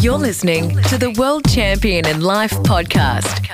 You're listening to the World Champion in Life podcast,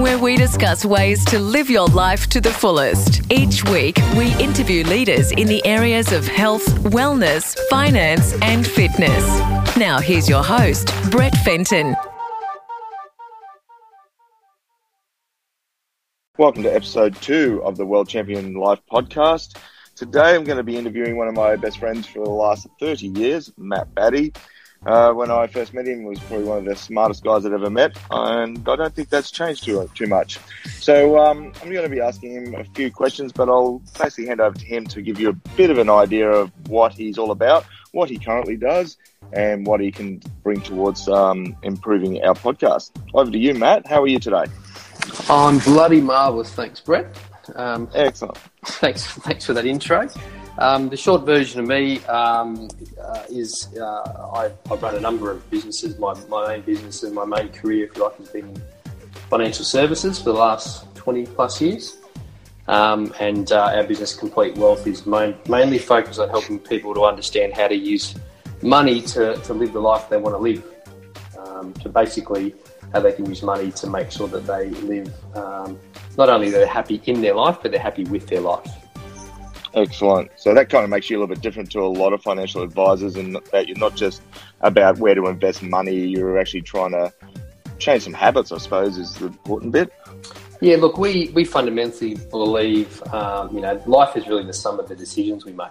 where we discuss ways to live your life to the fullest. Each week, we interview leaders in the areas of health, wellness, finance, and fitness. Now, here's your host, Brett Fenton. Welcome to episode two of the World Champion in Life podcast. Today I'm going to be interviewing one of my best friends for the last 30 years, Matt Batty. Uh, when I first met him, was probably one of the smartest guys I'd ever met, and I don't think that's changed too too much. So um, I'm going to be asking him a few questions, but I'll basically hand over to him to give you a bit of an idea of what he's all about, what he currently does, and what he can bring towards um, improving our podcast. Over to you, Matt. How are you today? I'm bloody marvellous, thanks, Brett. Um, Excellent. thanks, thanks for that intro. Um, the short version of me um, uh, is uh, I, I run a number of businesses. My, my main business and my main career, if you like, has been in financial services for the last 20 plus years. Um, and uh, our business, Complete Wealth, is main, mainly focused on helping people to understand how to use money to, to live the life they want to live. Um, to basically how they can use money to make sure that they live um, not only that they're happy in their life, but they're happy with their life. Excellent. So that kind of makes you a little bit different to a lot of financial advisors, and that you're not just about where to invest money. You're actually trying to change some habits. I suppose is the important bit. Yeah, look, we, we fundamentally believe, um, you know, life is really the sum of the decisions we make.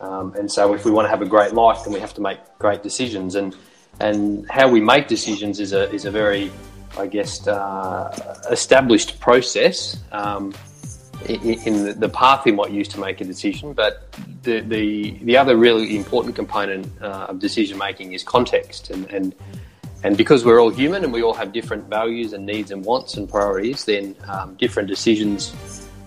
Um, and so if we want to have a great life, then we have to make great decisions. And, and how we make decisions is a, is a very, I guess, uh, established process um, in, the path we might use to make a decision. But the, the, the other really important component uh, of decision making is context. And, and and because we're all human and we all have different values and needs and wants and priorities, then um, different decisions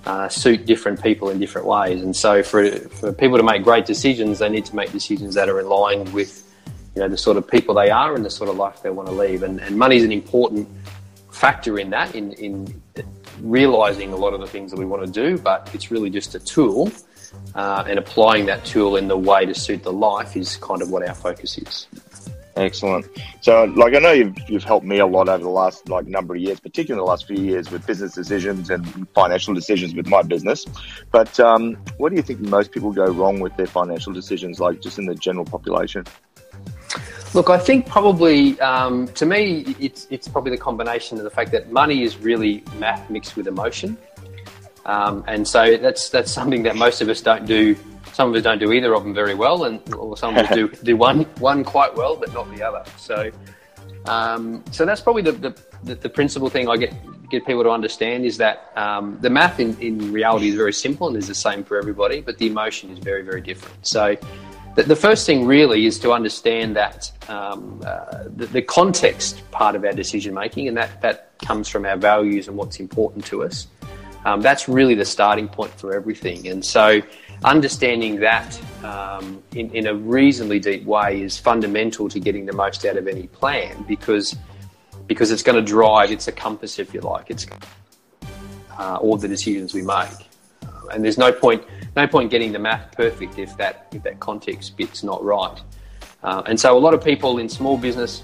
uh, suit different people in different ways. And so, for, for people to make great decisions, they need to make decisions that are aligned with you know the sort of people they are and the sort of life they want to lead. And, and money is an important factor in that, in, in realizing a lot of the things that we want to do. But it's really just a tool, uh, and applying that tool in the way to suit the life is kind of what our focus is. Excellent. So, like, I know you've you've helped me a lot over the last like number of years, particularly the last few years with business decisions and financial decisions with my business. But um, what do you think most people go wrong with their financial decisions, like just in the general population? Look, I think probably um, to me, it's it's probably the combination of the fact that money is really math mixed with emotion, um, and so that's that's something that most of us don't do some of us don't do either of them very well, and or some of us do do one one quite well, but not the other. So, um, so that's probably the, the, the principal thing I get get people to understand is that um, the math in, in reality is very simple and is the same for everybody, but the emotion is very very different. So. The, the first thing really is to understand that um, uh, the, the context part of our decision making, and that, that comes from our values and what's important to us. Um, that's really the starting point for everything. And so, understanding that um, in, in, a reasonably deep way is fundamental to getting the most out of any plan because because it's going to drive. It's a compass, if you like. It's uh, all the decisions we make. Uh, and there's no point no point getting the math perfect if that if that context bit's not right. Uh, and so, a lot of people in small business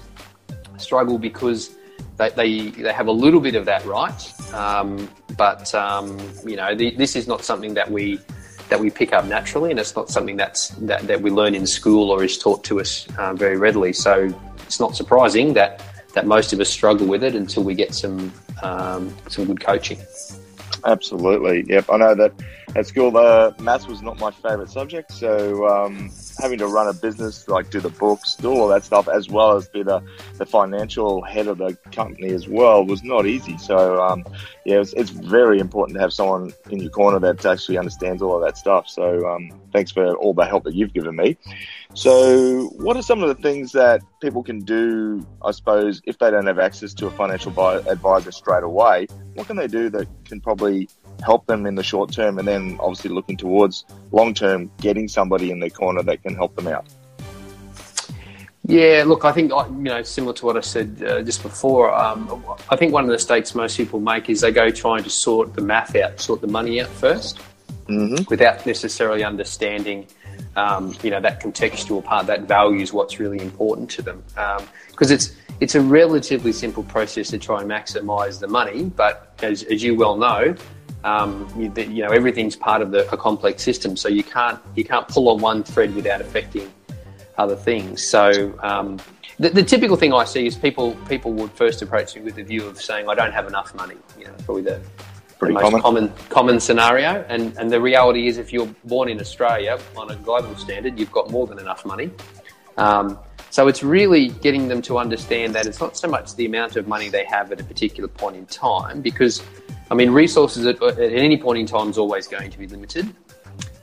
struggle because they, they, they have a little bit of that right, um, but um, you know the, this is not something that we that we pick up naturally, and it's not something that's that, that we learn in school or is taught to us uh, very readily. So it's not surprising that that most of us struggle with it until we get some um, some good coaching. Absolutely. Yep. I know that at school, the maths was not my favorite subject. So um, having to run a business, like do the books, do all that stuff, as well as be the, the financial head of the company as well, was not easy. So um, yeah, it's, it's, very important to have someone in your corner that actually understands all of that stuff. So um, thanks for all the help that you've given me. So, what are some of the things that people can do, I suppose, if they don't have access to a financial advisor straight away? What can they do that can probably help them in the short term and then obviously looking towards long term getting somebody in their corner that can help them out? Yeah, look, I think you know, similar to what I said uh, just before. Um, I think one of the mistakes most people make is they go trying to sort the math out, sort the money out 1st mm-hmm. without necessarily understanding um, you know that contextual part that values what's really important to them because um, it's it's a relatively simple process to try and maximize the money but as, as you well know um, you, you, know everything's part of the, a complex system so you can't you can't pull on one thread without affecting other things so um, the, the, typical thing I see is people people would first approach me with the view of saying I don't have enough money you know probably the Pretty the most common. common common scenario. And and the reality is, if you're born in Australia on a global standard, you've got more than enough money. Um, so it's really getting them to understand that it's not so much the amount of money they have at a particular point in time, because I mean resources at, at any point in time is always going to be limited.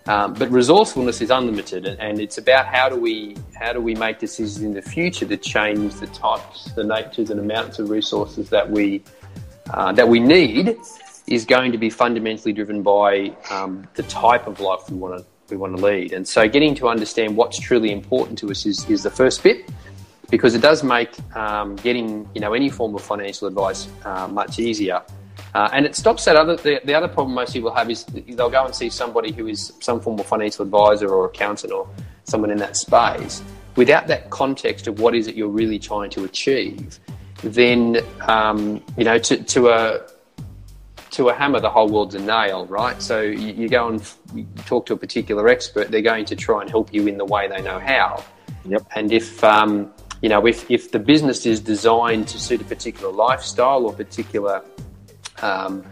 Um, but resourcefulness is unlimited, and, it's about how do we how do we make decisions in the future to change the types, the natures, and amounts of resources that we uh, that we need is going to be fundamentally driven by um, the type of life we want to we want to lead. And so, getting to understand what's truly important to us is, is the first bit, because it does make um, getting you know any form of financial advice uh, much easier. Uh, and it stops that other the, the other problem most people have is they'll go and see somebody who is some form of financial advisor or accountant or someone in that space without that context of what is it you're really trying to achieve. Then um, you know to, to a to a hammer, the whole world's a nail, right? So you, you go and f- talk to a particular expert, they're going to try and help you in the way they know how. Yep. And if um, you know, if, if the business is designed to suit a particular lifestyle or particular um,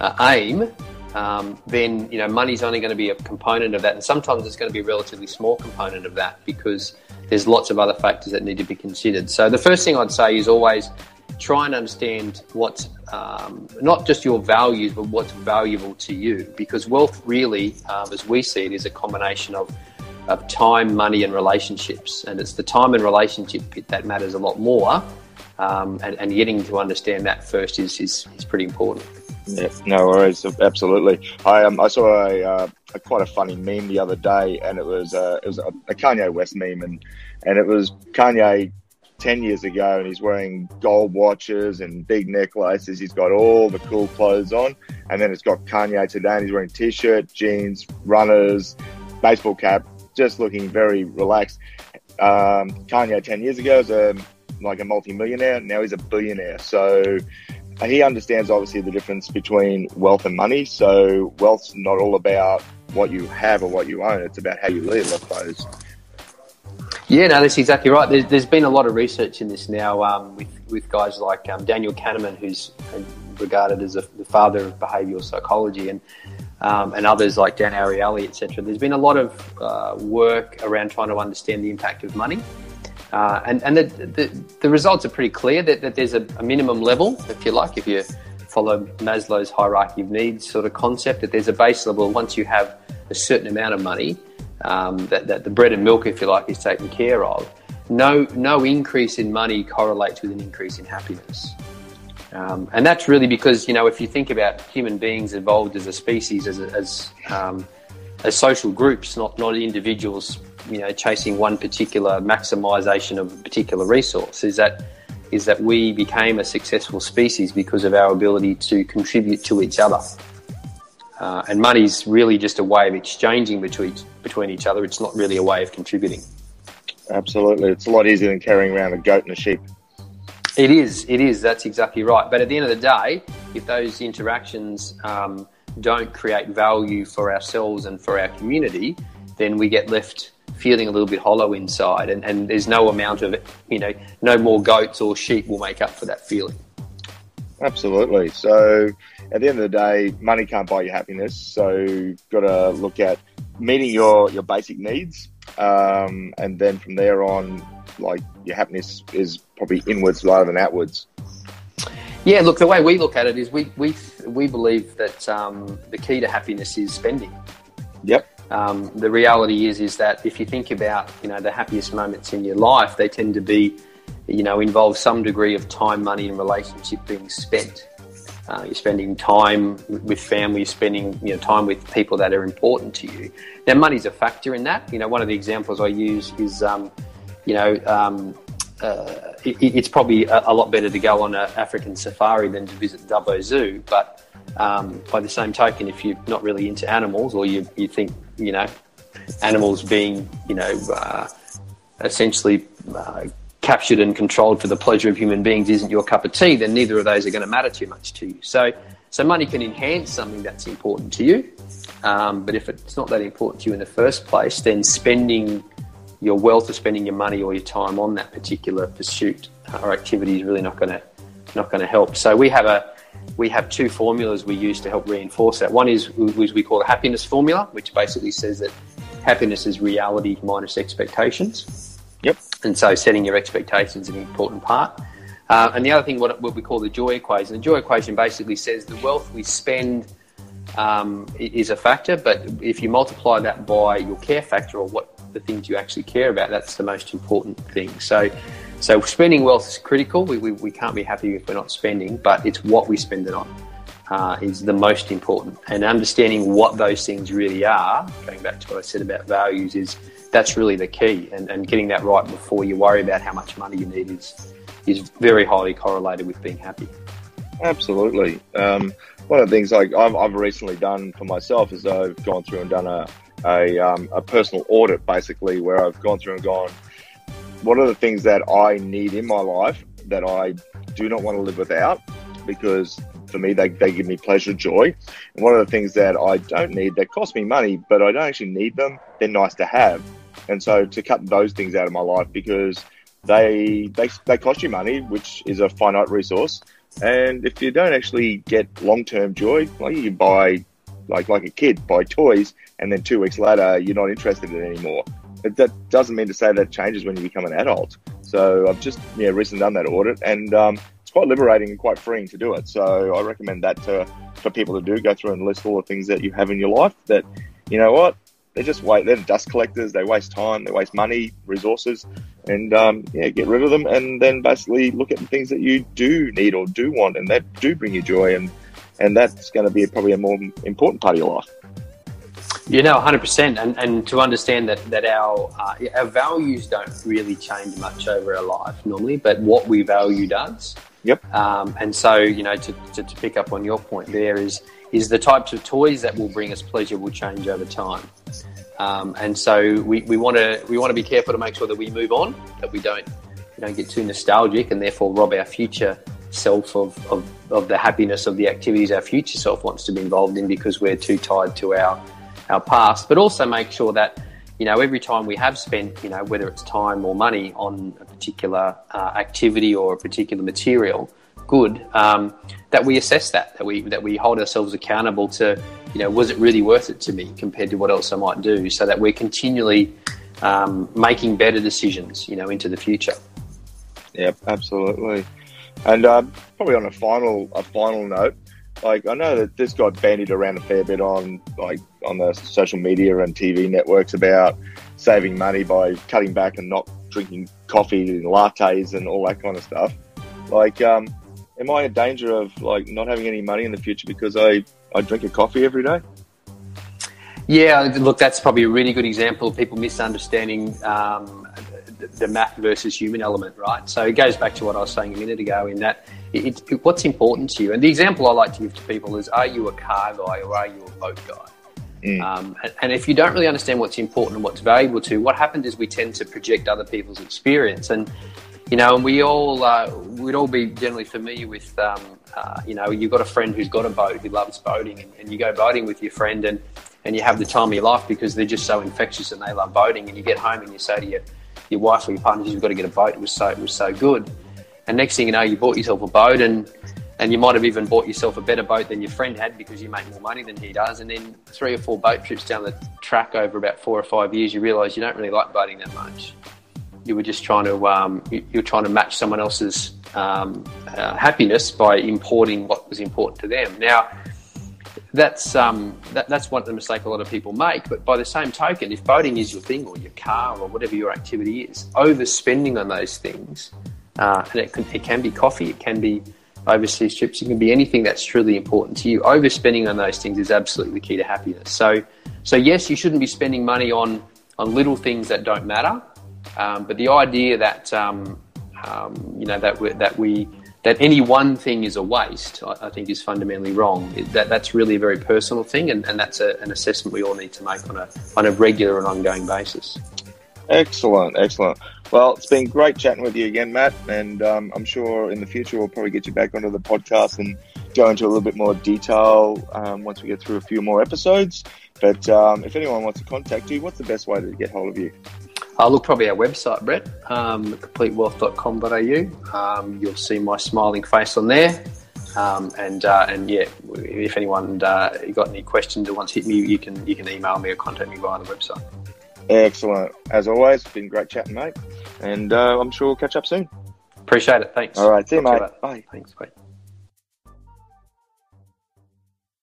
uh, aim, um, then you know money's only going to be a component of that, and sometimes it's going to be a relatively small component of that because there's lots of other factors that need to be considered. So the first thing I'd say is always try and understand what's um, not just your values, but what's valuable to you. Because wealth, really, um, as we see it, is a combination of, of time, money, and relationships. And it's the time and relationship that matters a lot more. Um, and, and, getting to understand that first is, is, is pretty important. Yeah, no worries, absolutely. I um, I saw a, uh, a, quite a funny meme the other day, and it was uh, it was a, a Kanye West meme, and and it was Kanye 10 years ago and he's wearing gold watches and big necklaces. He's got all the cool clothes on. And then it's got Kanye today and he's wearing t shirt, jeans, runners, baseball cap, just looking very relaxed. Um, Kanye 10 years ago was a, like a multi-millionaire. Now he's a billionaire. So he understands obviously the difference between wealth and money. So wealth's not all about what you have or what you own. It's about how you live, I suppose. Yeah, no, that's exactly right. There's, there's been a lot of research in this now um, with, with guys like um, Daniel Kahneman, who's regarded as a, the father of behavioural psychology, and um, and others like Dan Ariely, etc. There's been a lot of uh, work around trying to understand the impact of money. Uh, and and the, the, the, results are pretty clear that, that there's a, a minimum level, if you like, if you follow Maslow's hierarchy of needs sort of concept, that there's a base level. Once you have a certain amount of money, um, that, that the bread and milk, if you like, is taken care of, no, no increase in money correlates with an increase in happiness. Um, and that's really because, you know, if you think about human beings evolved as a species, as, as, um, as social groups, not, not individuals, you know, chasing one particular maximization of a particular resource, is that, is that we became a successful species because of our ability to contribute to each other. Uh, and money's really just a way of exchanging between between each other. It's not really a way of contributing. Absolutely, it's a lot easier than carrying around a goat and a sheep. It is. It is. That's exactly right. But at the end of the day, if those interactions um, don't create value for ourselves and for our community, then we get left feeling a little bit hollow inside, and, and there's no amount of you know, no more goats or sheep will make up for that feeling. Absolutely. So at the end of the day, money can't buy you happiness. So you've got to look at meeting your, your basic needs. Um, and then from there on, like your happiness is probably inwards rather than outwards. Yeah, look, the way we look at it is we, we, we believe that um, the key to happiness is spending. Yep. Um, the reality is is that if you think about you know the happiest moments in your life, they tend to be you know involve some degree of time, money, and relationship being spent. Uh, you're spending time with family. You're spending you know time with people that are important to you. Now, money's a factor in that. You know, one of the examples I use is, um, you know, um, uh, it, it's probably a, a, lot better to go on an African safari than to visit the Dubbo Zoo. But um, by the same token, if you're not really into animals or you you think you know animals being, you know, uh, essentially uh, captured and controlled for the pleasure of human beings isn't your cup of tea, then neither of those are going to matter too much to you. So, so money can enhance something that's important to you, um, but if it's not that important to you in the first place, then spending your wealth or spending your money or your time on that particular pursuit or activity is really not going to not going to help. So we have a we have two formulas we use to help reinforce that. One is which we call the happiness formula, which basically says that happiness is reality minus expectations. And so setting your expectations is an important part. Uh, and the other thing, what, what we call the joy equation. The joy equation basically says the wealth we spend um, is a factor, but if you multiply that by your care factor or what the things you actually care about, that's the most important thing. So, so spending wealth is critical. We, we, we can't be happy if we're not spending, but it's what we spend it on uh, is the most important. And understanding what those things really are, going back to what I said about values, is that's really the key. And, and getting that right before you worry about how much money you need is is very highly correlated with being happy. Absolutely. Um, one of the things like I've, I've recently done for myself is I've gone through and done a a, um, a personal audit, basically, where I've gone through and gone, what are the things that I need in my life that I do not want to live without? Because for me, they, they give me pleasure, joy. And one of the things that I don't need that cost me money, but I don't actually need them, they're nice to have. And so to cut those things out of my life because they, they, they cost you money, which is a finite resource. And if you don't actually get long term joy, like you buy, like like a kid, buy toys, and then two weeks later you're not interested in it anymore. But that doesn't mean to say that changes when you become an adult. So I've just yeah recently done that audit, and um, it's quite liberating and quite freeing to do it. So I recommend that to for people to do. Go through and list all the things that you have in your life that you know what they're just wait they're dust collectors. They waste time, they waste money, resources, and um, yeah, get rid of them, and then basically look at the things that you do need or do want, and that do bring you joy, and and that's going to be probably a more important part of your life. You know, 100%. And, and to understand that, that our, uh, our values don't really change much over our life normally, but what we value does. Yep. Um, and so, you know, to, to, to, pick up on your point there is, is the types of toys that will bring us pleasure will change over time. Um, and so we, want to we want to be careful to make sure that we move on, that we don't we don't get too nostalgic and therefore rob our future self of, of, of the happiness of the activities our future self wants to be involved in because we're too tied to our our past, but also make sure that you know every time we have spent you know whether it's time or money on a particular uh, activity or a particular material good um, that we assess that that we that we hold ourselves accountable to you know was it really worth it to me compared to what else I might do so that we're continually um, making better decisions you know into the future. Yeah, absolutely. And uh, probably on a final a final note, like I know that this got bandied around a fair bit on like on the social media and TV networks about saving money by cutting back and not drinking coffee and lattes and all that kind of stuff. Like, um, am I in danger of like not having any money in the future because I I drink a coffee every day? Yeah, look, that's probably a really good example of people misunderstanding um, the math versus human element, right? So it goes back to what I was saying a minute ago in that it, it, what's important to you. And the example I like to give to people is are you a car guy or are you a boat guy? Mm. Um, and, and, if you don't really understand what's important and what's valuable to, what happens is we tend to project other people's experience. And, you know, and we all, uh, we'd all be generally familiar with, um, uh, you know, you've got a friend who's got a boat who loves boating and, and you go boating with your friend and, and you have the time of your life because they're just so infectious and they love boating. And you get home and you say to your, your wife or your partner, you've got to get a boat. It was so, it was so good. And next thing you know, you bought yourself a boat and and you might have even bought yourself a better boat than your friend had because you make more money than he does. And then three or four boat trips down the track over about four or five years, you realise you don't really like boating that much. You were just trying to um, you, are trying to match someone else's um, uh, happiness by importing what was important to them. Now, that's um, that, that's one the mistake a lot of people make. But by the same token, if boating is your thing or your car or whatever your activity is, overspending on those things uh, and it can, it can be coffee, it can be overseas trips, it can be anything that's truly important to you. Overspending on those things is absolutely key to happiness. So, so yes, you shouldn't be spending money on on little things that don't matter. Um, but the idea that um, um, you know that we, that we that any one thing is a waste, I, I think is fundamentally wrong. That that's really a very personal thing, and, and that's a, an assessment we all need to make on a on a regular and ongoing basis. Excellent, excellent. Well, it's been great chatting with you again, Matt, and um, I'm sure in the future we'll probably get you back onto the podcast and go into a little bit more detail um, once we get through a few more episodes. But um, if anyone wants to contact you, what's the best way to get hold of you? Uh, look, probably our website, Brett, um, completewealth.com.au. Um, you'll see my smiling face on there. Um, and uh, and yeah, if anyone uh, got any questions or wants to hit me, you can you can email me or contact me via the website. Excellent. As always, been great chatting, mate. And uh, I'm sure we'll catch up soon. Appreciate it. Thanks. All right. See you, mate. Bye. Thanks. Bye.